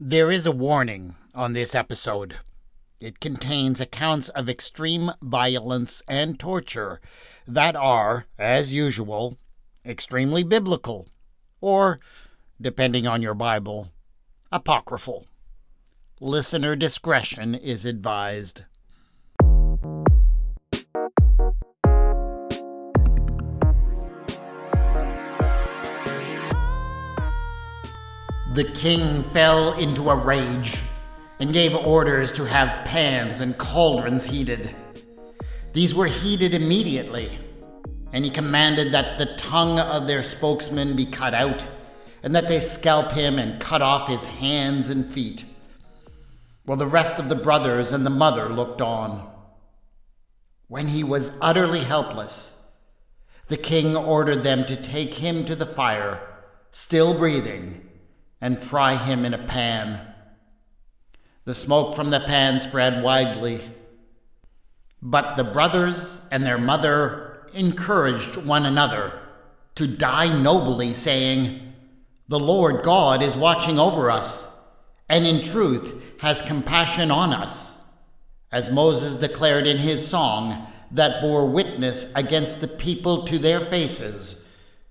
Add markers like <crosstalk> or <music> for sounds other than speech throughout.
There is a warning on this episode. It contains accounts of extreme violence and torture that are, as usual, extremely biblical, or, depending on your Bible, apocryphal. Listener discretion is advised. The king fell into a rage and gave orders to have pans and cauldrons heated. These were heated immediately, and he commanded that the tongue of their spokesman be cut out, and that they scalp him and cut off his hands and feet, while the rest of the brothers and the mother looked on. When he was utterly helpless, the king ordered them to take him to the fire, still breathing and fry him in a pan. The smoke from the pan spread widely. But the brothers and their mother encouraged one another to die nobly, saying, The Lord God is watching over us, and in truth has compassion on us, as Moses declared in his song that bore witness against the people to their faces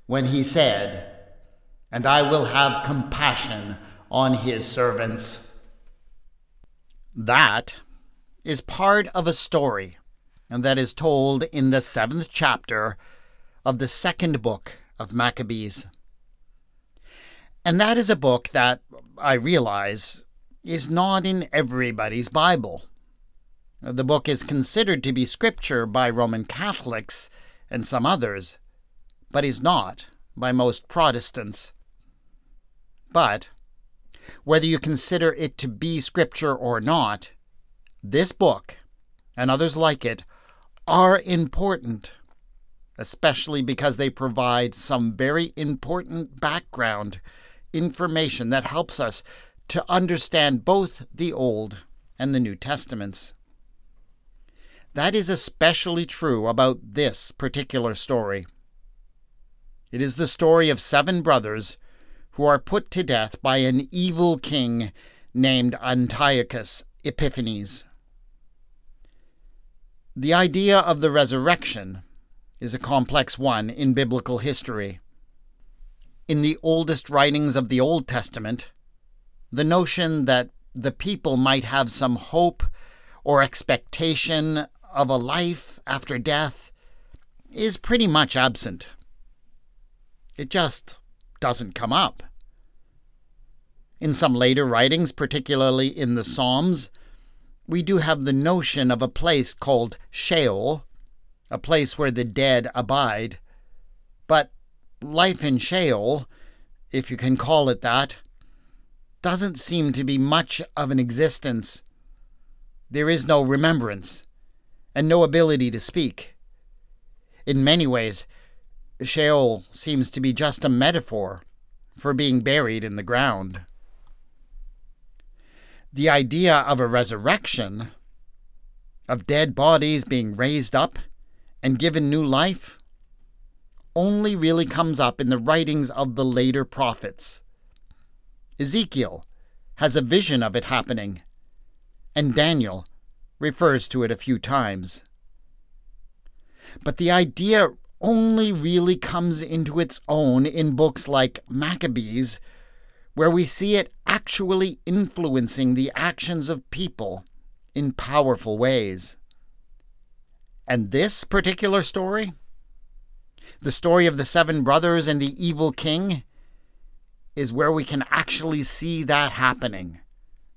when he said, and I will have compassion on his servants. That is part of a story, and that is told in the seventh chapter of the second book of Maccabees. And that is a book that, I realize, is not in everybody's Bible. The book is considered to be scripture by Roman Catholics and some others, but is not by most Protestants. But, whether you consider it to be Scripture or not, this book, and others like it, are important, especially because they provide some very important background information that helps us to understand both the Old and the New Testaments. That is especially true about this particular story. It is the story of seven brothers who are put to death by an evil king named Antiochus Epiphanes. The idea of the resurrection is a complex one in biblical history. In the oldest writings of the Old Testament, the notion that the people might have some hope or expectation of a life after death is pretty much absent. It just doesn't come up. In some later writings, particularly in the Psalms, we do have the notion of a place called Sheol, a place where the dead abide. But life in Sheol, if you can call it that, doesn't seem to be much of an existence. There is no remembrance and no ability to speak. In many ways, Sheol seems to be just a metaphor for being buried in the ground. The idea of a resurrection, of dead bodies being raised up and given new life, only really comes up in the writings of the later prophets. Ezekiel has a vision of it happening, and Daniel refers to it a few times. But the idea only really comes into its own in books like Maccabees, where we see it actually influencing the actions of people in powerful ways. And this particular story, the story of the seven brothers and the evil king, is where we can actually see that happening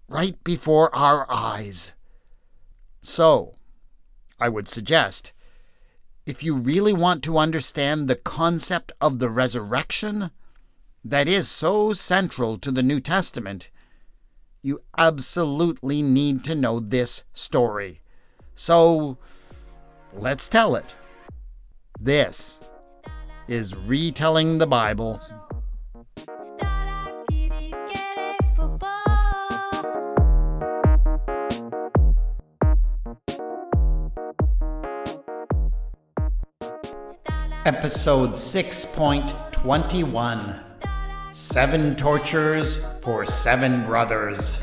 right before our eyes. So, I would suggest if you really want to understand the concept of the resurrection that is so central to the New Testament, you absolutely need to know this story. So, let's tell it. This is Retelling the Bible. Episode 6.21 Seven Tortures for Seven Brothers.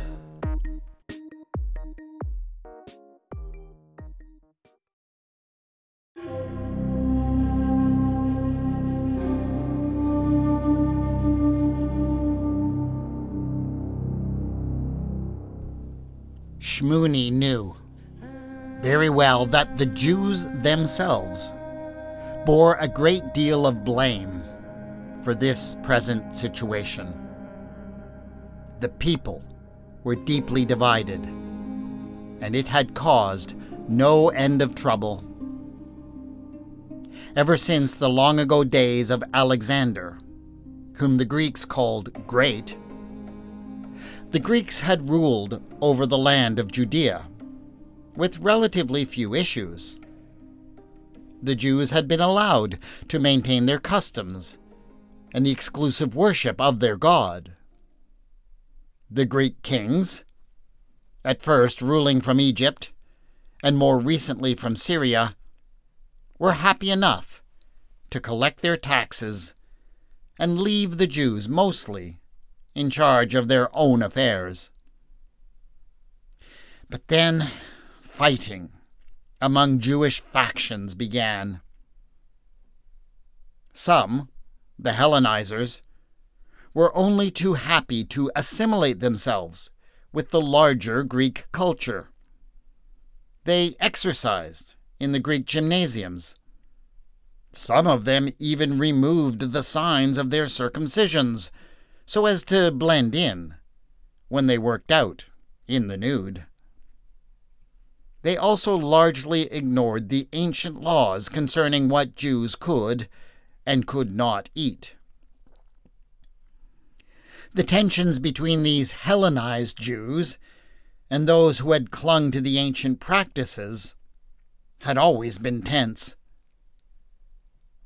Shmouni knew very well that the Jews themselves bore a great deal of blame for this present situation. The people were deeply divided, and it had caused no end of trouble. Ever since the long ago days of Alexander, whom the Greeks called Great, the Greeks had ruled over the land of Judea with relatively few issues. The Jews had been allowed to maintain their customs and the exclusive worship of their God. The Greek kings, at first ruling from Egypt and more recently from Syria, were happy enough to collect their taxes and leave the Jews mostly in charge of their own affairs. But then fighting among Jewish factions began. Some the Hellenizers, were only too happy to assimilate themselves with the larger Greek culture. They exercised in the Greek gymnasiums. Some of them even removed the signs of their circumcisions so as to blend in when they worked out in the nude. They also largely ignored the ancient laws concerning what Jews could and could not eat. The tensions between these Hellenized Jews and those who had clung to the ancient practices had always been tense.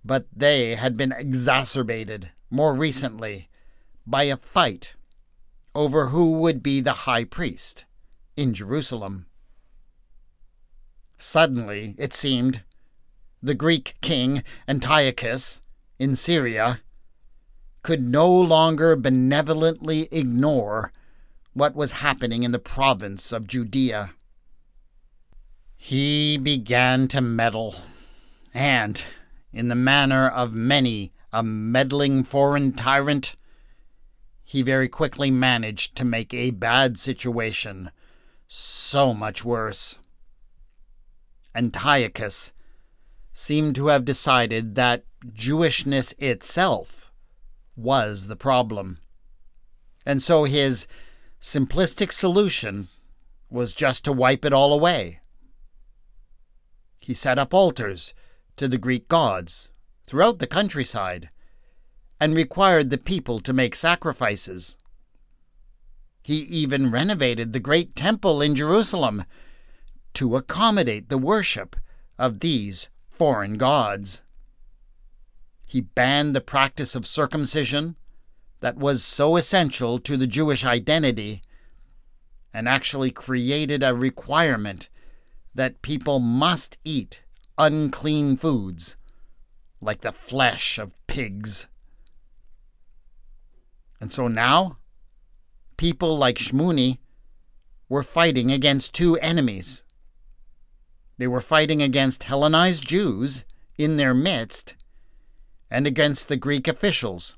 But they had been exacerbated more recently by a fight over who would be the high priest in Jerusalem. Suddenly, it seemed, the Greek king Antiochus in Syria could no longer benevolently ignore what was happening in the province of Judea. He began to meddle, and, in the manner of many a meddling foreign tyrant, he very quickly managed to make a bad situation so much worse. Antiochus seemed to have decided that Jewishness itself was the problem. And so his simplistic solution was just to wipe it all away. He set up altars to the Greek gods throughout the countryside and required the people to make sacrifices. He even renovated the great temple in Jerusalem to accommodate the worship of these foreign gods. He banned the practice of circumcision that was so essential to the Jewish identity and actually created a requirement that people must eat unclean foods like the flesh of pigs. And so now, people like Shmouni were fighting against two enemies they were fighting against Hellenized Jews in their midst and against the Greek officials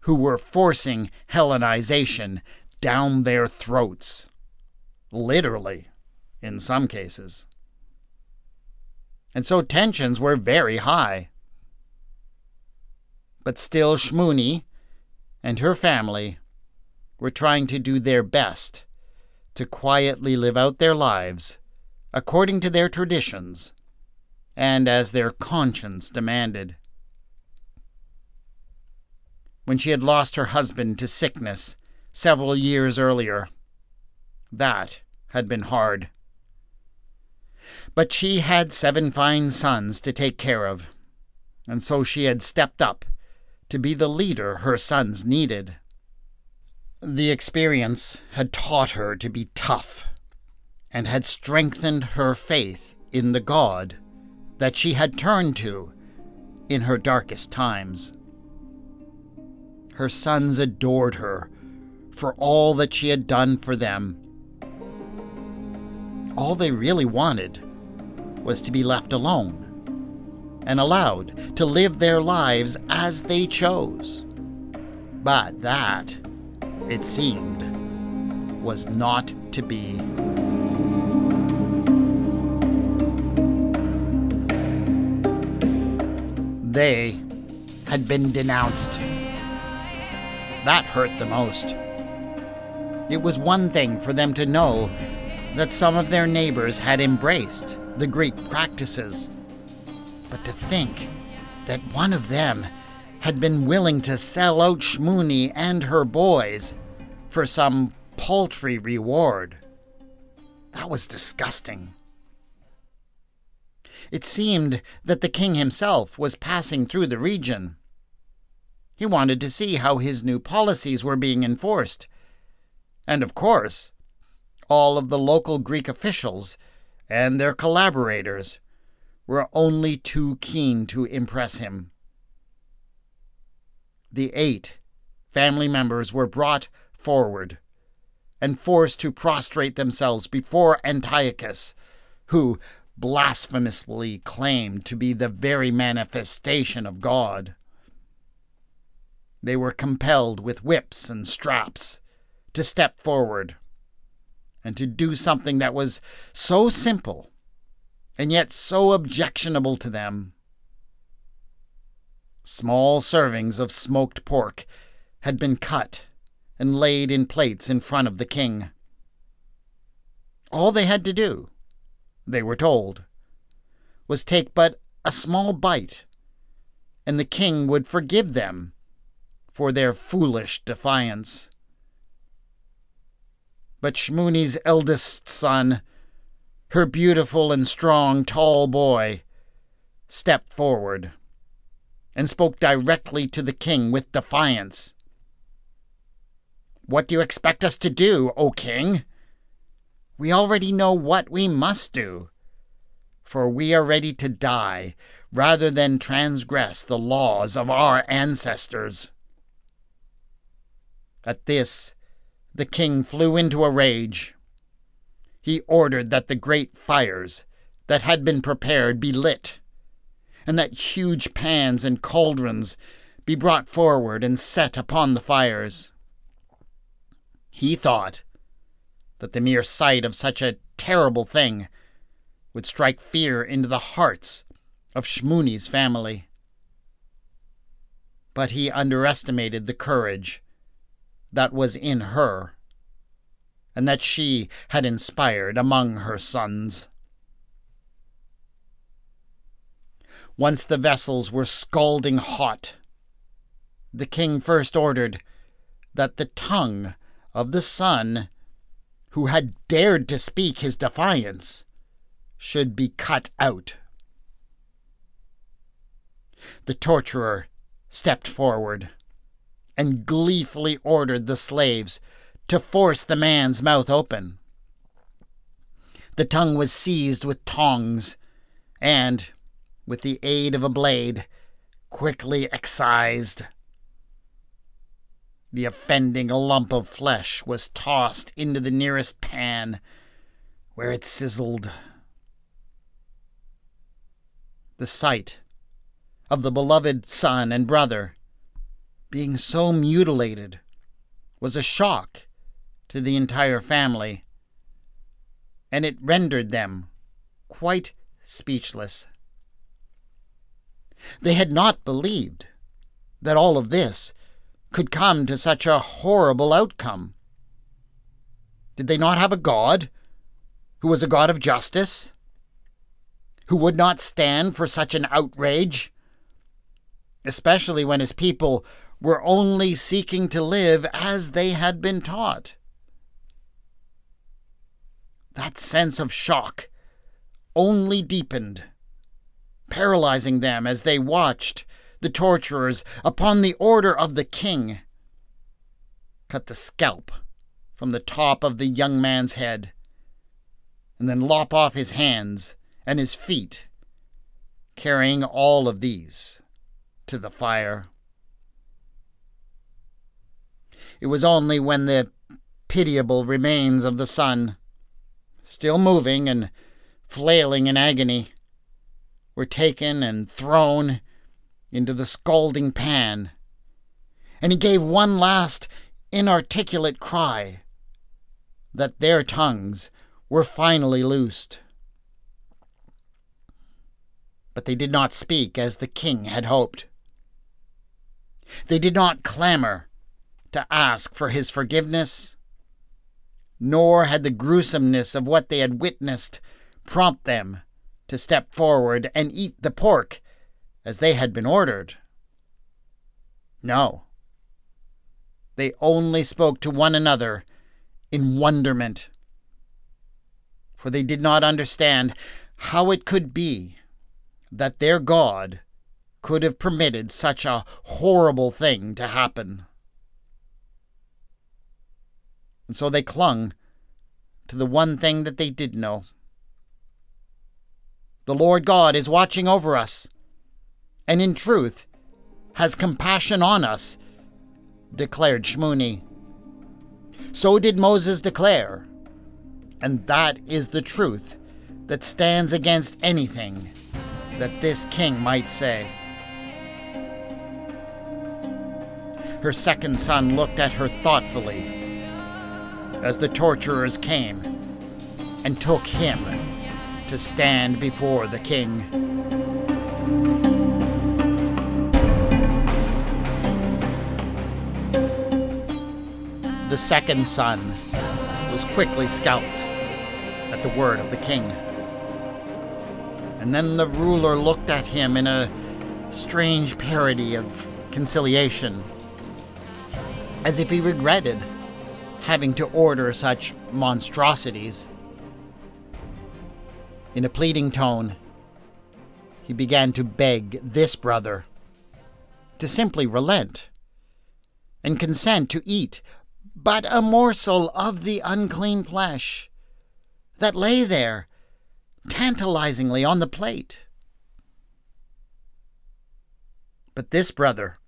who were forcing Hellenization down their throats. Literally, in some cases. And so tensions were very high. But still, Shmouni and her family were trying to do their best to quietly live out their lives according to their traditions and as their conscience demanded. When she had lost her husband to sickness several years earlier, that had been hard. But she had seven fine sons to take care of, and so she had stepped up to be the leader her sons needed. The experience had taught her to be tough and had strengthened her faith in the God that she had turned to in her darkest times. her sons adored her for all that she had done for them. All they really wanted was to be left alone and allowed to live their lives as they chose. But that, it seemed, was not to be. They had been denounced. That hurt the most. It was one thing for them to know that some of their neighbors had embraced the Greek practices, but to think that one of them had been willing to sell out Shmuni and her boys for some paltry reward. That was disgusting. It seemed that the king himself was passing through the region. He wanted to see how his new policies were being enforced. And of course, all of the local Greek officials and their collaborators were only too keen to impress him. The eight family members were brought forward and forced to prostrate themselves before Antiochus, who blasphemously claimed to be the very manifestation of God. They were compelled with whips and straps to step forward and to do something that was so simple and yet so objectionable to them. Small servings of smoked pork had been cut and laid in plates in front of the king. All they had to do, they were told, was take but a small bite, and the king would forgive them for their foolish defiance. But Shmuni's eldest son, her beautiful and strong tall boy, stepped forward and spoke directly to the king with defiance. What do you expect us to do, O king? We already know what we must do, for we are ready to die rather than transgress the laws of our ancestors. At this, the king flew into a rage. He ordered that the great fires that had been prepared be lit, and that huge pans and cauldrons be brought forward and set upon the fires. He thought that the mere sight of such a terrible thing would strike fear into the hearts of Shmuni's family. But he underestimated the courage that was in her, and that she had inspired among her sons. Once the vessels were scalding hot, the king first ordered that the tongue of the son who had dared to speak his defiance should be cut out. The torturer stepped forward and gleefully ordered the slaves to force the man's mouth open. The tongue was seized with tongs and, with the aid of a blade, quickly excised. The offending lump of flesh was tossed into the nearest pan, where it sizzled. The sight of the beloved son and brother being so mutilated was a shock to the entire family, and it rendered them quite speechless. They had not believed that all of this could come to such a horrible outcome? Did they not have a God who was a God of justice? Who would not stand for such an outrage? Especially when his people were only seeking to live as they had been taught. That sense of shock only deepened, paralyzing them as they watched the torturers, upon the order of the king, cut the scalp from the top of the young man's head, and then lop off his hands and his feet, carrying all of these to the fire. it was only when the pitiable remains of the son, still moving and flailing in agony, were taken and thrown into the scalding pan, and he gave one last inarticulate cry that their tongues were finally loosed. But they did not speak as the king had hoped. They did not clamor to ask for his forgiveness, nor had the gruesomeness of what they had witnessed prompt them to step forward and eat the pork as they had been ordered. No. They only spoke to one another in wonderment, for they did not understand how it could be that their God could have permitted such a horrible thing to happen. And so they clung to the one thing that they did know. The Lord God is watching over us, and in truth has compassion on us, declared Shmuni. So did Moses declare, and that is the truth that stands against anything that this king might say. Her second son looked at her thoughtfully as the torturers came and took him to stand before the king. The second son was quickly scalped at the word of the king. And then the ruler looked at him in a strange parody of conciliation as if he regretted having to order such monstrosities. In a pleading tone, he began to beg this brother to simply relent and consent to eat but a morsel of the unclean flesh that lay there tantalizingly on the plate. But this brother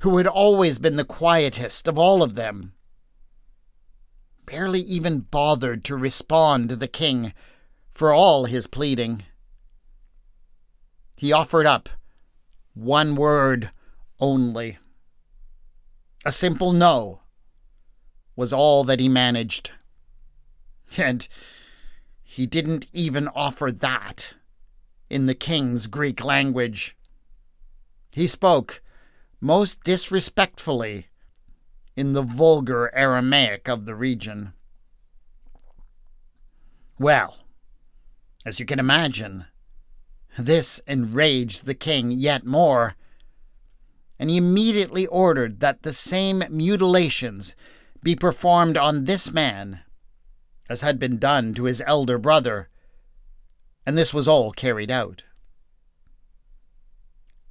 who had always been the quietest of all of them, barely even bothered to respond to the king for all his pleading. He offered up one word only. A simple no was all that he managed. And he didn't even offer that in the king's Greek language. He spoke most disrespectfully in the vulgar Aramaic of the region. Well, as you can imagine, this enraged the king yet more, and he immediately ordered that the same mutilations be performed on this man as had been done to his elder brother, and this was all carried out.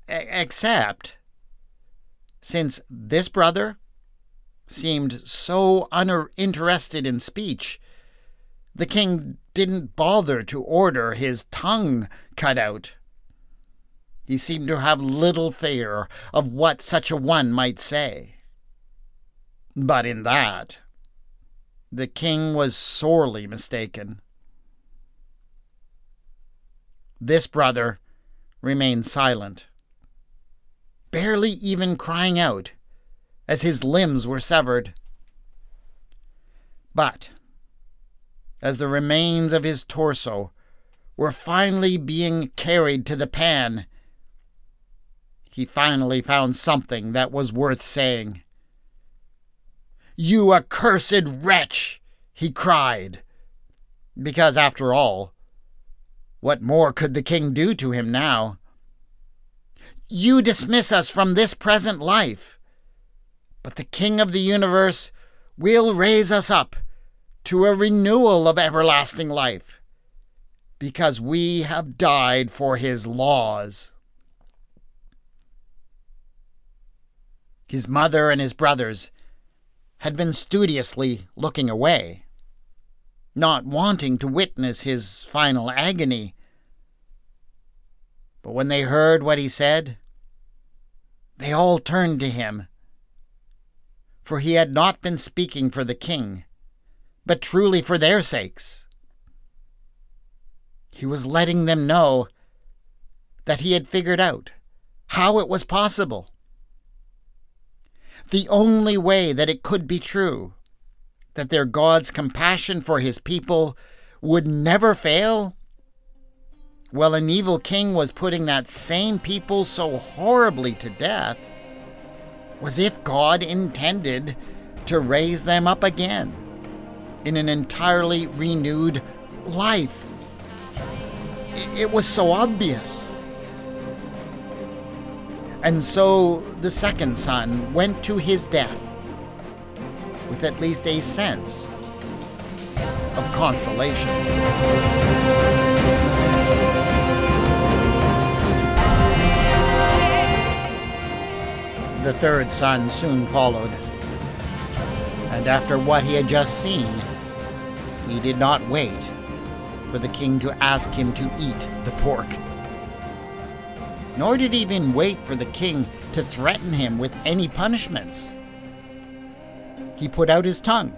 except since this brother seemed so uninterested in speech, the king didn't bother to order his tongue cut out. He seemed to have little fear of what such a one might say. But in that, the king was sorely mistaken. This brother remained silent barely even crying out, as his limbs were severed. But, as the remains of his torso were finally being carried to the pan, he finally found something that was worth saying. You accursed wretch! he cried. Because, after all, what more could the king do to him now? You dismiss us from this present life. But the King of the universe will raise us up to a renewal of everlasting life, because we have died for his laws. His mother and his brothers had been studiously looking away, not wanting to witness his final agony. But when they heard what he said, they all turned to him. for he had not been speaking for the king, but truly for their sakes. He was letting them know that he had figured out how it was possible. The only way that it could be true that their God's compassion for his people would never fail? Well, an evil king was putting that same people so horribly to death was if God intended to raise them up again in an entirely renewed life. It was so obvious. And so the second son went to his death with at least a sense of consolation. The third son soon followed, and after what he had just seen, he did not wait for the king to ask him to eat the pork. Nor did he even wait for the king to threaten him with any punishments. He put out his tongue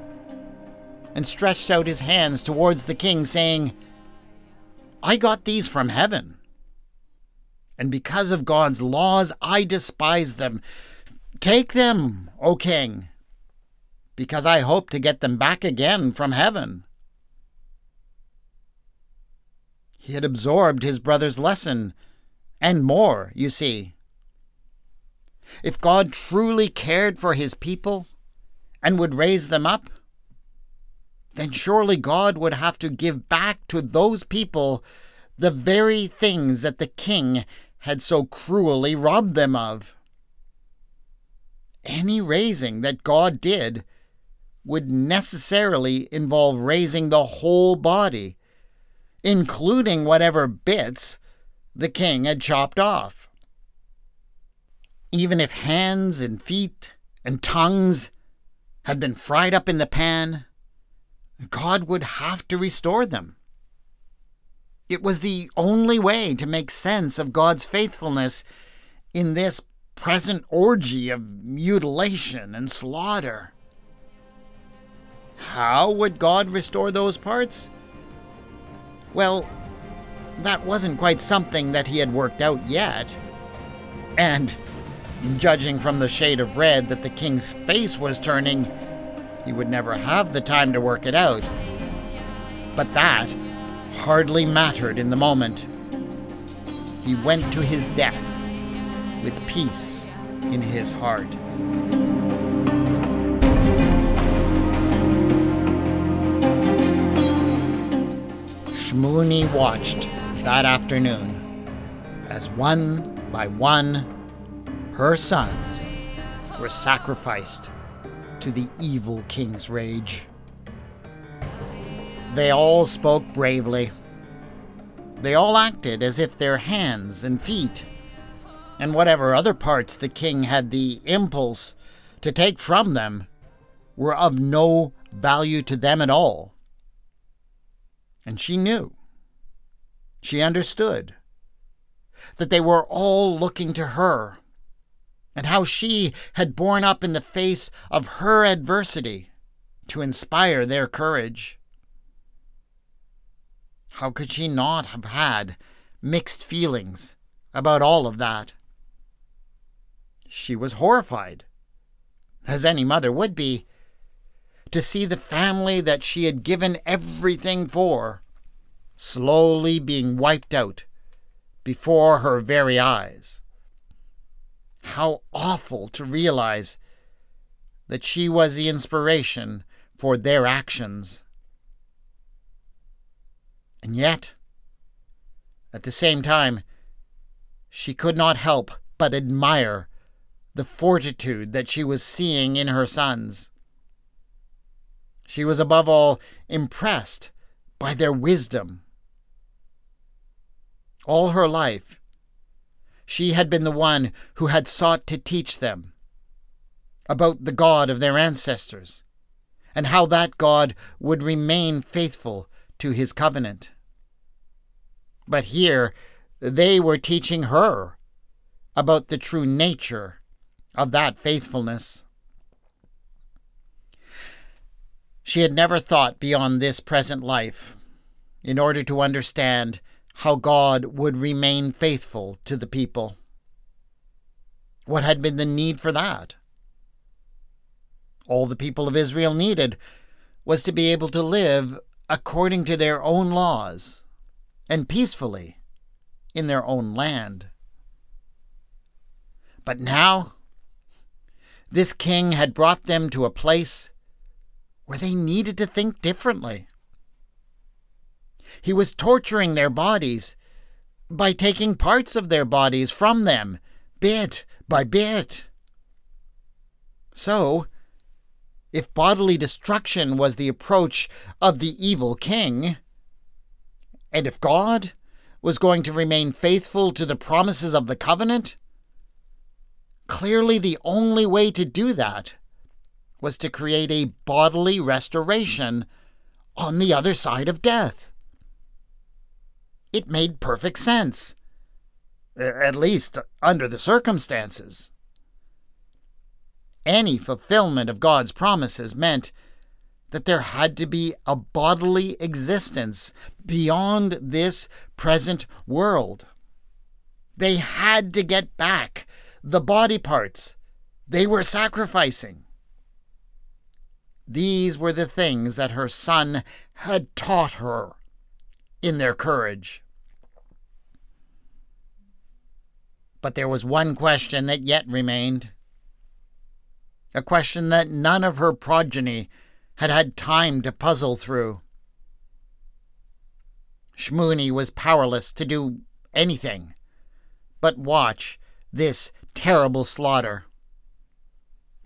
and stretched out his hands towards the king, saying, I got these from heaven. And because of God's laws, I despise them. Take them, O king, because I hope to get them back again from heaven. He had absorbed his brother's lesson, and more, you see. If God truly cared for his people and would raise them up, then surely God would have to give back to those people the very things that the king had so cruelly robbed them of. Any raising that God did would necessarily involve raising the whole body, including whatever bits the king had chopped off. Even if hands and feet and tongues had been fried up in the pan, God would have to restore them. It was the only way to make sense of God's faithfulness in this present orgy of mutilation and slaughter. How would God restore those parts? Well, that wasn't quite something that he had worked out yet. And, judging from the shade of red that the king's face was turning, he would never have the time to work it out. But that hardly mattered in the moment. He went to his death with peace in his heart. Shmuni watched that afternoon as one by one her sons were sacrificed to the evil king's rage. They all spoke bravely. They all acted as if their hands and feet, and whatever other parts the king had the impulse to take from them, were of no value to them at all. And she knew, she understood, that they were all looking to her and how she had borne up in the face of her adversity to inspire their courage. How could she not have had mixed feelings about all of that? She was horrified, as any mother would be, to see the family that she had given everything for slowly being wiped out before her very eyes. How awful to realize that she was the inspiration for their actions. And yet, at the same time, she could not help but admire the fortitude that she was seeing in her sons. She was above all impressed by their wisdom. All her life, she had been the one who had sought to teach them about the God of their ancestors and how that God would remain faithful to his covenant. But here they were teaching her about the true nature of that faithfulness. She had never thought beyond this present life in order to understand how God would remain faithful to the people. What had been the need for that? All the people of Israel needed was to be able to live according to their own laws and peacefully in their own land. But now, this king had brought them to a place where they needed to think differently. He was torturing their bodies by taking parts of their bodies from them, bit by bit. So, if bodily destruction was the approach of the evil king, and if God was going to remain faithful to the promises of the covenant, clearly the only way to do that was to create a bodily restoration on the other side of death. It made perfect sense, at least under the circumstances. Any fulfillment of God's promises meant that there had to be a bodily existence beyond this present world. They had to get back the body parts they were sacrificing. These were the things that her son had taught her in their courage. But there was one question that yet remained. A question that none of her progeny had had time to puzzle through. Shmuni was powerless to do anything but watch this terrible slaughter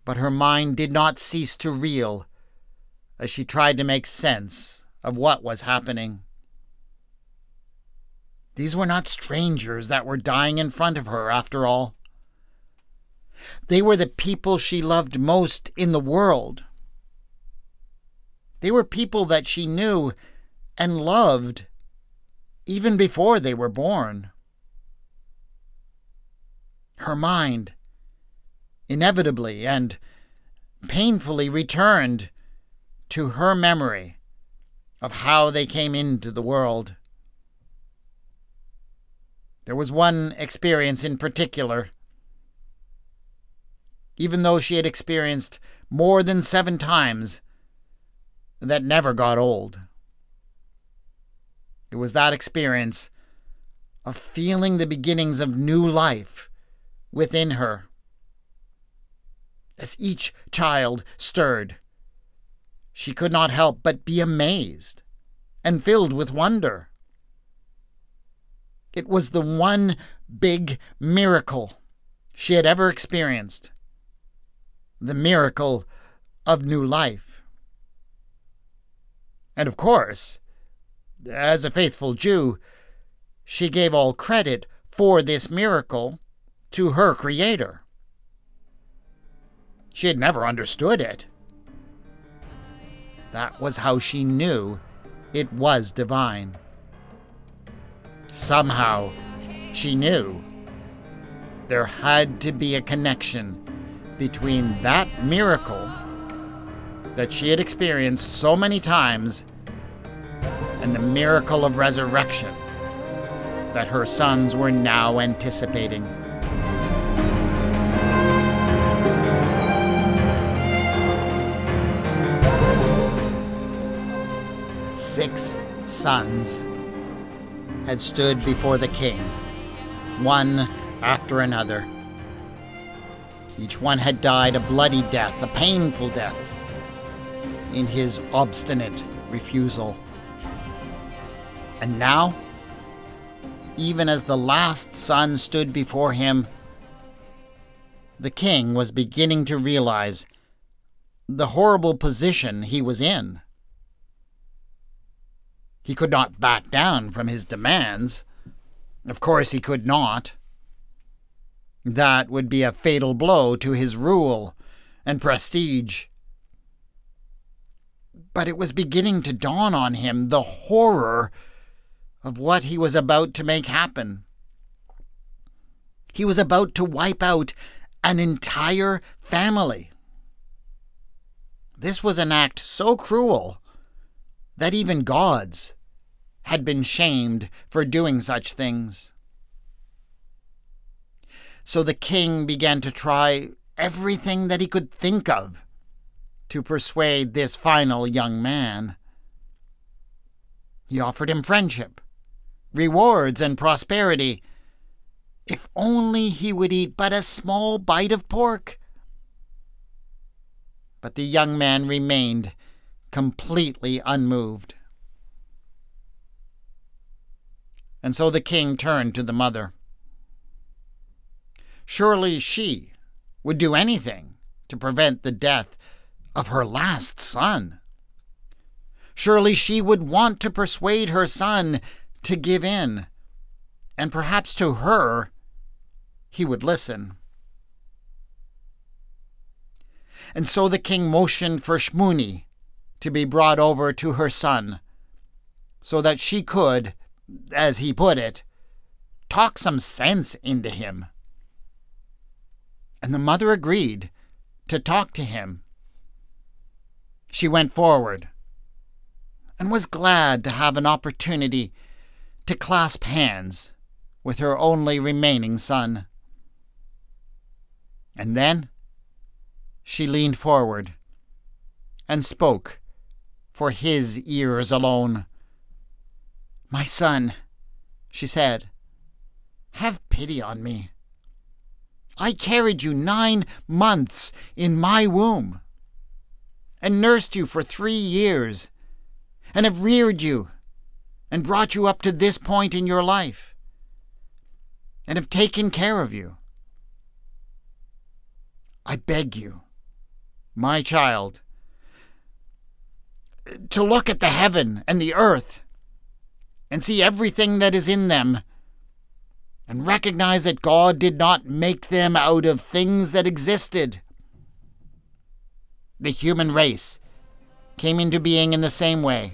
but her mind did not cease to reel as she tried to make sense of what was happening. These were not strangers that were dying in front of her, after all. They were the people she loved most in the world. They were people that she knew and loved even before they were born. Her mind inevitably and painfully returned to her memory of how they came into the world. There was one experience in particular. Even though she had experienced more than seven times, that never got old. It was that experience of feeling the beginnings of new life within her as each child stirred. She could not help but be amazed and filled with wonder. It was the one big miracle she had ever experienced the miracle of new life. And of course, as a faithful Jew, she gave all credit for this miracle to her Creator. She had never understood it. That was how she knew it was divine. Somehow, she knew there had to be a connection between that miracle that she had experienced so many times and the miracle of resurrection that her sons were now anticipating. Six sons had stood before the king, one ah. after another. Each one had died a bloody death, a painful death, in his obstinate refusal. And now, even as the last son stood before him, the king was beginning to realize the horrible position he was in. He could not back down from his demands. Of course, he could not. That would be a fatal blow to his rule and prestige. But it was beginning to dawn on him the horror of what he was about to make happen. He was about to wipe out an entire family. This was an act so cruel that even gods had been shamed for doing such things. So the king began to try everything that he could think of to persuade this final young man. He offered him friendship, rewards, and prosperity. If only he would eat but a small bite of pork. But the young man remained completely unmoved. And so the king turned to the mother. Surely she would do anything to prevent the death of her last son. Surely she would want to persuade her son to give in, and perhaps to her he would listen. And so the king motioned for Shmuni to be brought over to her son, so that she could, as he put it, talk some sense into him. And the mother agreed to talk to him. She went forward and was glad to have an opportunity to clasp hands with her only remaining son. And then she leaned forward and spoke for his ears alone. My son, she said, have pity on me. I carried you nine months in my womb, and nursed you for three years, and have reared you, and brought you up to this point in your life, and have taken care of you. I beg you, my child, to look at the heaven and the earth and see everything that is in them and recognize that God did not make them out of things that existed. The human race came into being in the same way.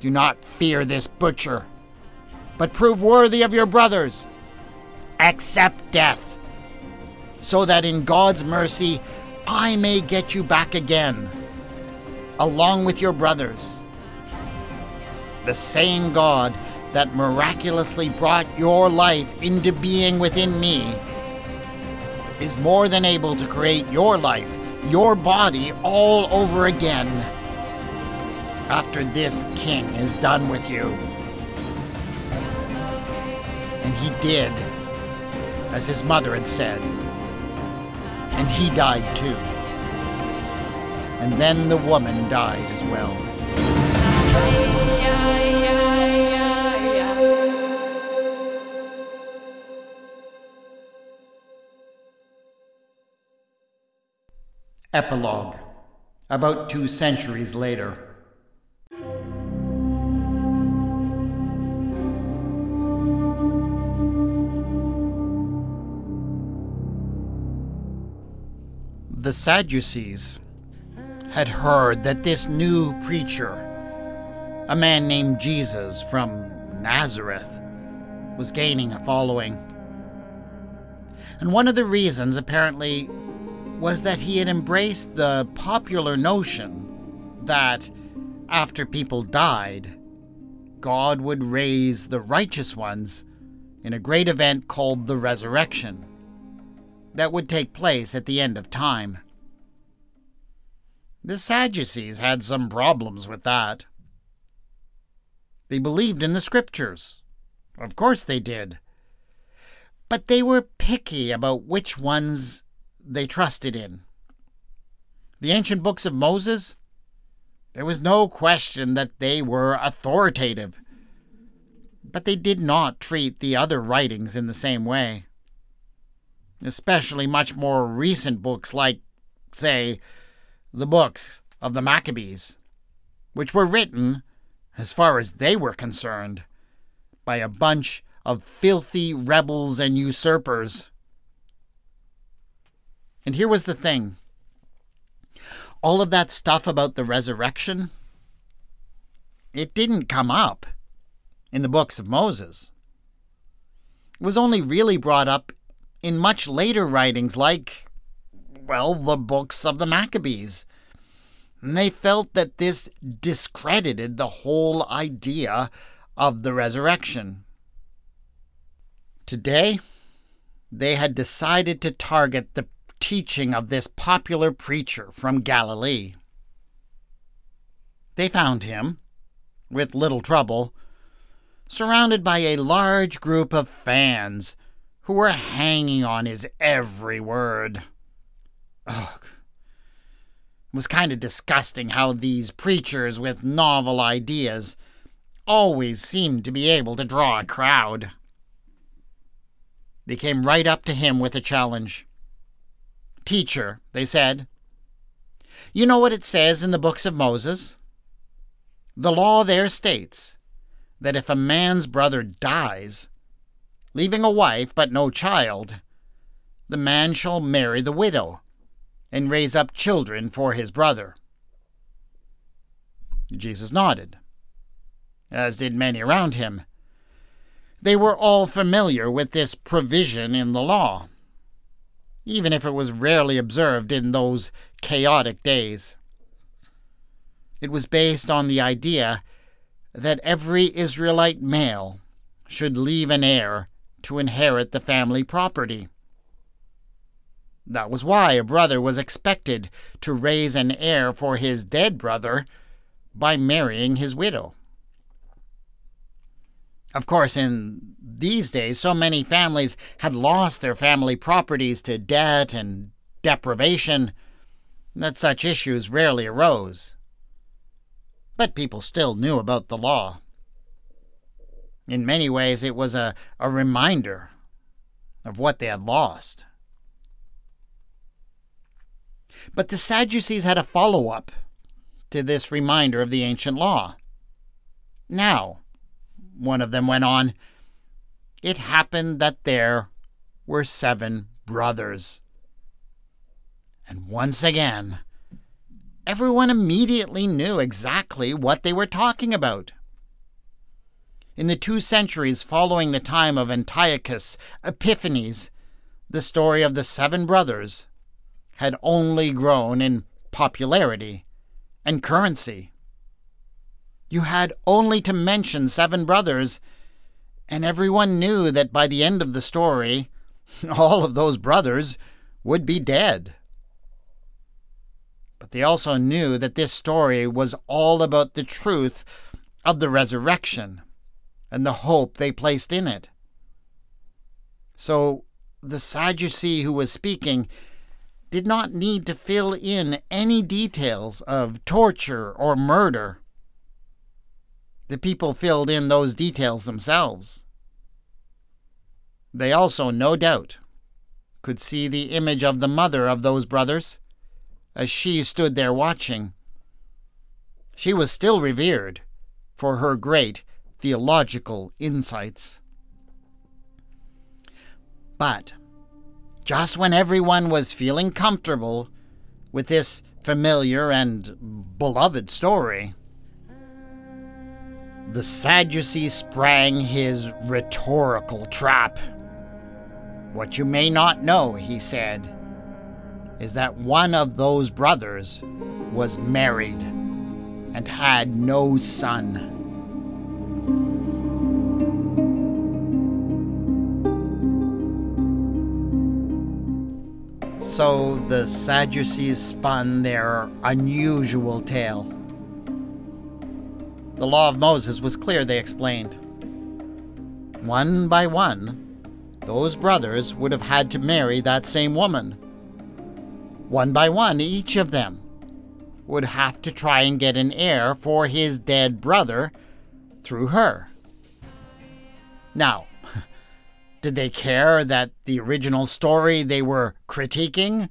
Do not fear this butcher, but prove worthy of your brothers. Accept death, so that in God's mercy I may get you back again along with your brothers. The same God that miraculously brought your life into being within me is more than able to create your life, your body, all over again after this king is done with you. And he did, as his mother had said. And he died too and then the woman died as well. Epilogue About two centuries later. The Sadducees had heard that this new preacher, a man named Jesus from Nazareth, was gaining a following. And one of the reasons, apparently, was that he had embraced the popular notion that after people died, God would raise the righteous ones in a great event called the resurrection that would take place at the end of time. The Sadducees had some problems with that. They believed in the scriptures. Of course they did. But they were picky about which ones they trusted in. The ancient books of Moses, there was no question that they were authoritative. But they did not treat the other writings in the same way. Especially much more recent books like, say, the books of the Maccabees, which were written, as far as they were concerned, by a bunch of filthy rebels and usurpers. And here was the thing all of that stuff about the resurrection, it didn't come up in the books of Moses. It was only really brought up in much later writings like well, the books of the Maccabees, And they felt that this discredited the whole idea of the resurrection. Today, they had decided to target the teaching of this popular preacher from Galilee. They found him, with little trouble, surrounded by a large group of fans who were hanging on his every word. Ugh. It was kind of disgusting how these preachers with novel ideas always seemed to be able to draw a crowd. They came right up to him with a challenge. Teacher, they said, you know what it says in the books of Moses? The law there states that if a man's brother dies, leaving a wife but no child, the man shall marry the widow and raise up children for his brother. Jesus nodded, as did many around him. They were all familiar with this provision in the law even if it was rarely observed in those chaotic days. It was based on the idea that every Israelite male should leave an heir to inherit the family property. That was why a brother was expected to raise an heir for his dead brother by marrying his widow. Of course, in these days, so many families had lost their family properties to debt and deprivation that such issues rarely arose. But people still knew about the law. In many ways, it was a, a reminder of what they had lost. But the Sadducees had a follow up to this reminder of the ancient law. Now, one of them went on. It happened that there were seven brothers. And once again, everyone immediately knew exactly what they were talking about. In the two centuries following the time of Antiochus Epiphanes, the story of the seven brothers had only grown in popularity and currency. You had only to mention seven brothers, and everyone knew that by the end of the story, <laughs> all of those brothers would be dead. But they also knew that this story was all about the truth of the resurrection and the hope they placed in it. So the Sadducee who was speaking did not need to fill in any details of torture or murder. The people filled in those details themselves. They also, no doubt, could see the image of the mother of those brothers as she stood there watching. She was still revered for her great theological insights. But just when everyone was feeling comfortable with this familiar and beloved story, the Sadducee sprang his rhetorical trap. What you may not know, he said, is that one of those brothers was married and had no son. So the Sadducees spun their unusual tale. The law of Moses was clear, they explained. One by one, those brothers would have had to marry that same woman. One by one, each of them would have to try and get an heir for his dead brother through her. Now, <laughs> did they care that the original story they were critiquing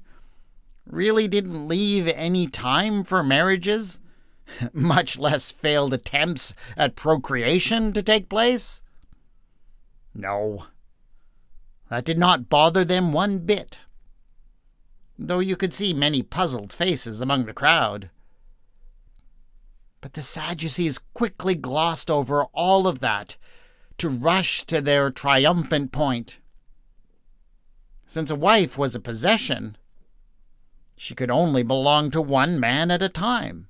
really didn't leave any time for marriages? <laughs> much less failed attempts at procreation to take place? No. That did not bother them one bit, though you could see many puzzled faces among the crowd. But the Sadducees quickly glossed over all of that to rush to their triumphant point. Since a wife was a possession, she could only belong to one man at a time.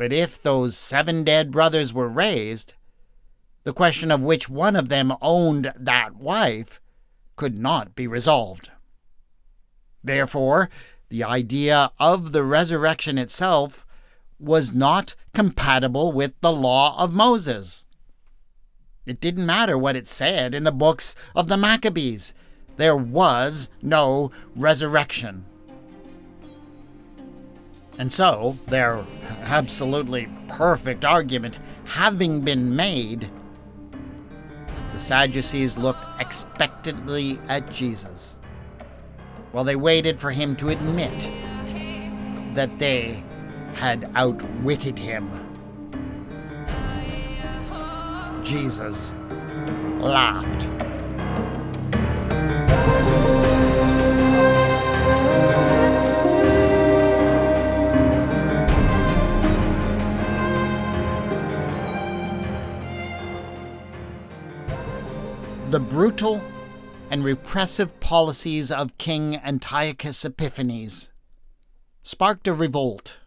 But if those seven dead brothers were raised, the question of which one of them owned that wife could not be resolved. Therefore, the idea of the resurrection itself was not compatible with the law of Moses. It didn't matter what it said in the books of the Maccabees. There was no resurrection. And so, their absolutely perfect argument having been made, the Sadducees looked expectantly at Jesus while they waited for him to admit that they had outwitted him. Jesus laughed. Brutal and repressive policies of King Antiochus Epiphanes sparked a revolt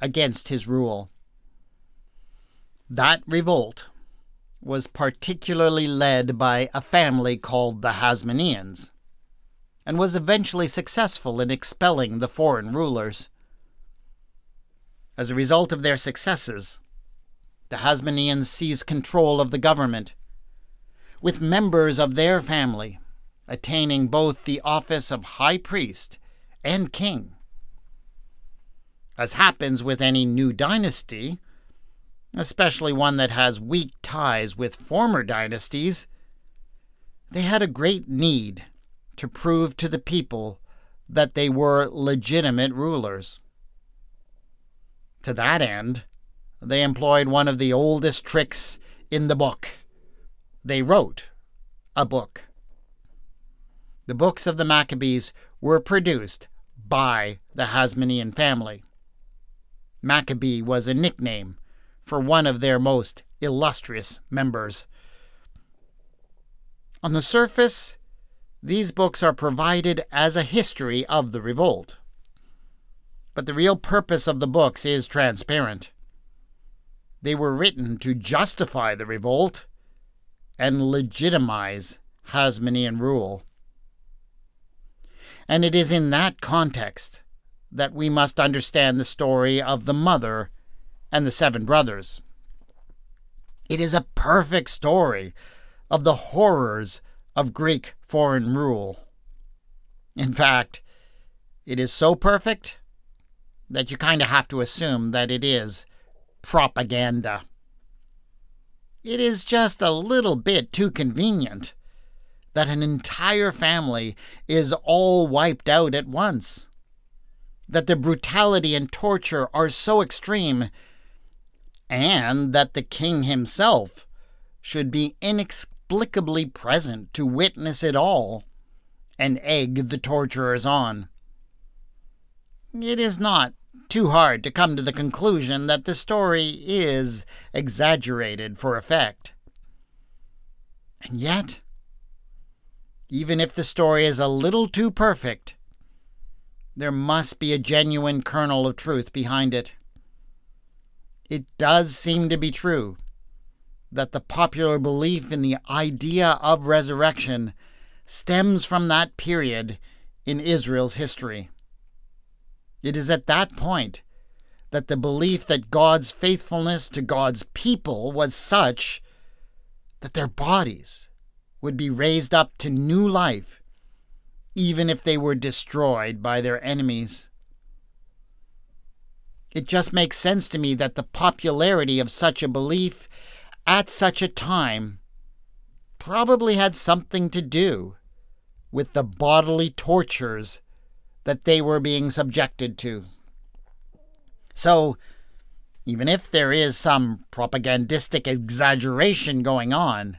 against his rule. That revolt was particularly led by a family called the Hasmoneans, and was eventually successful in expelling the foreign rulers. As a result of their successes, the Hasmoneans seized control of the government, with members of their family attaining both the office of high priest and king. As happens with any new dynasty, especially one that has weak ties with former dynasties, they had a great need to prove to the people that they were legitimate rulers. To that end, they employed one of the oldest tricks in the book. They wrote a book. The books of the Maccabees were produced by the Hasmonean family. Maccabee was a nickname for one of their most illustrious members. On the surface, these books are provided as a history of the revolt. But the real purpose of the books is transparent. They were written to justify the revolt and legitimize Hasmonean rule. And it is in that context that we must understand the story of the mother and the seven brothers. It is a perfect story of the horrors of Greek foreign rule. In fact, it is so perfect that you kind of have to assume that it is propaganda. It is just a little bit too convenient that an entire family is all wiped out at once that the brutality and torture are so extreme, and that the king himself should be inexplicably present to witness it all and egg the torturers on. It is not too hard to come to the conclusion that the story is exaggerated for effect. And yet, even if the story is a little too perfect, there must be a genuine kernel of truth behind it. It does seem to be true that the popular belief in the idea of resurrection stems from that period in Israel's history. It is at that point that the belief that God's faithfulness to God's people was such that their bodies would be raised up to new life even if they were destroyed by their enemies. It just makes sense to me that the popularity of such a belief at such a time probably had something to do with the bodily tortures that they were being subjected to. So, even if there is some propagandistic exaggeration going on,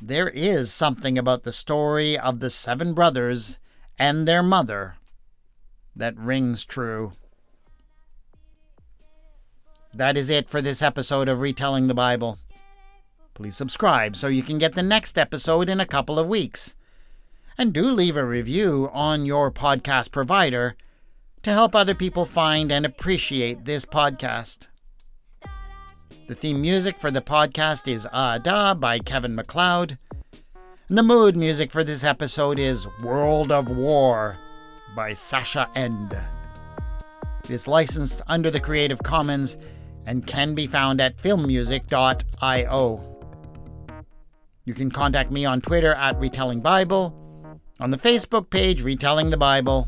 there is something about the story of the seven brothers and their mother that rings true. That is it for this episode of Retelling the Bible. Please subscribe so you can get the next episode in a couple of weeks. And do leave a review on your podcast provider to help other people find and appreciate this podcast. The theme music for the podcast is Ah Da by Kevin MacLeod. And the mood music for this episode is World of War by Sascha Ende. It is licensed under the Creative Commons and can be found at filmmusic.io. You can contact me on Twitter at Retelling Bible, on the Facebook page Retelling the Bible.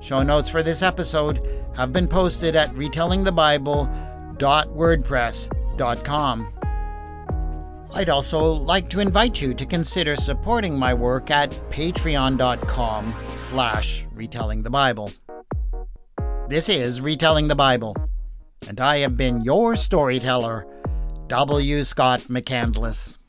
Show notes for this episode have been posted at retellingthebible.wordpress.com. I'd also like to invite you to consider supporting my work at patreon.com slash retellingthebible. This is Retelling the Bible, and I have been your storyteller, W. Scott McCandless.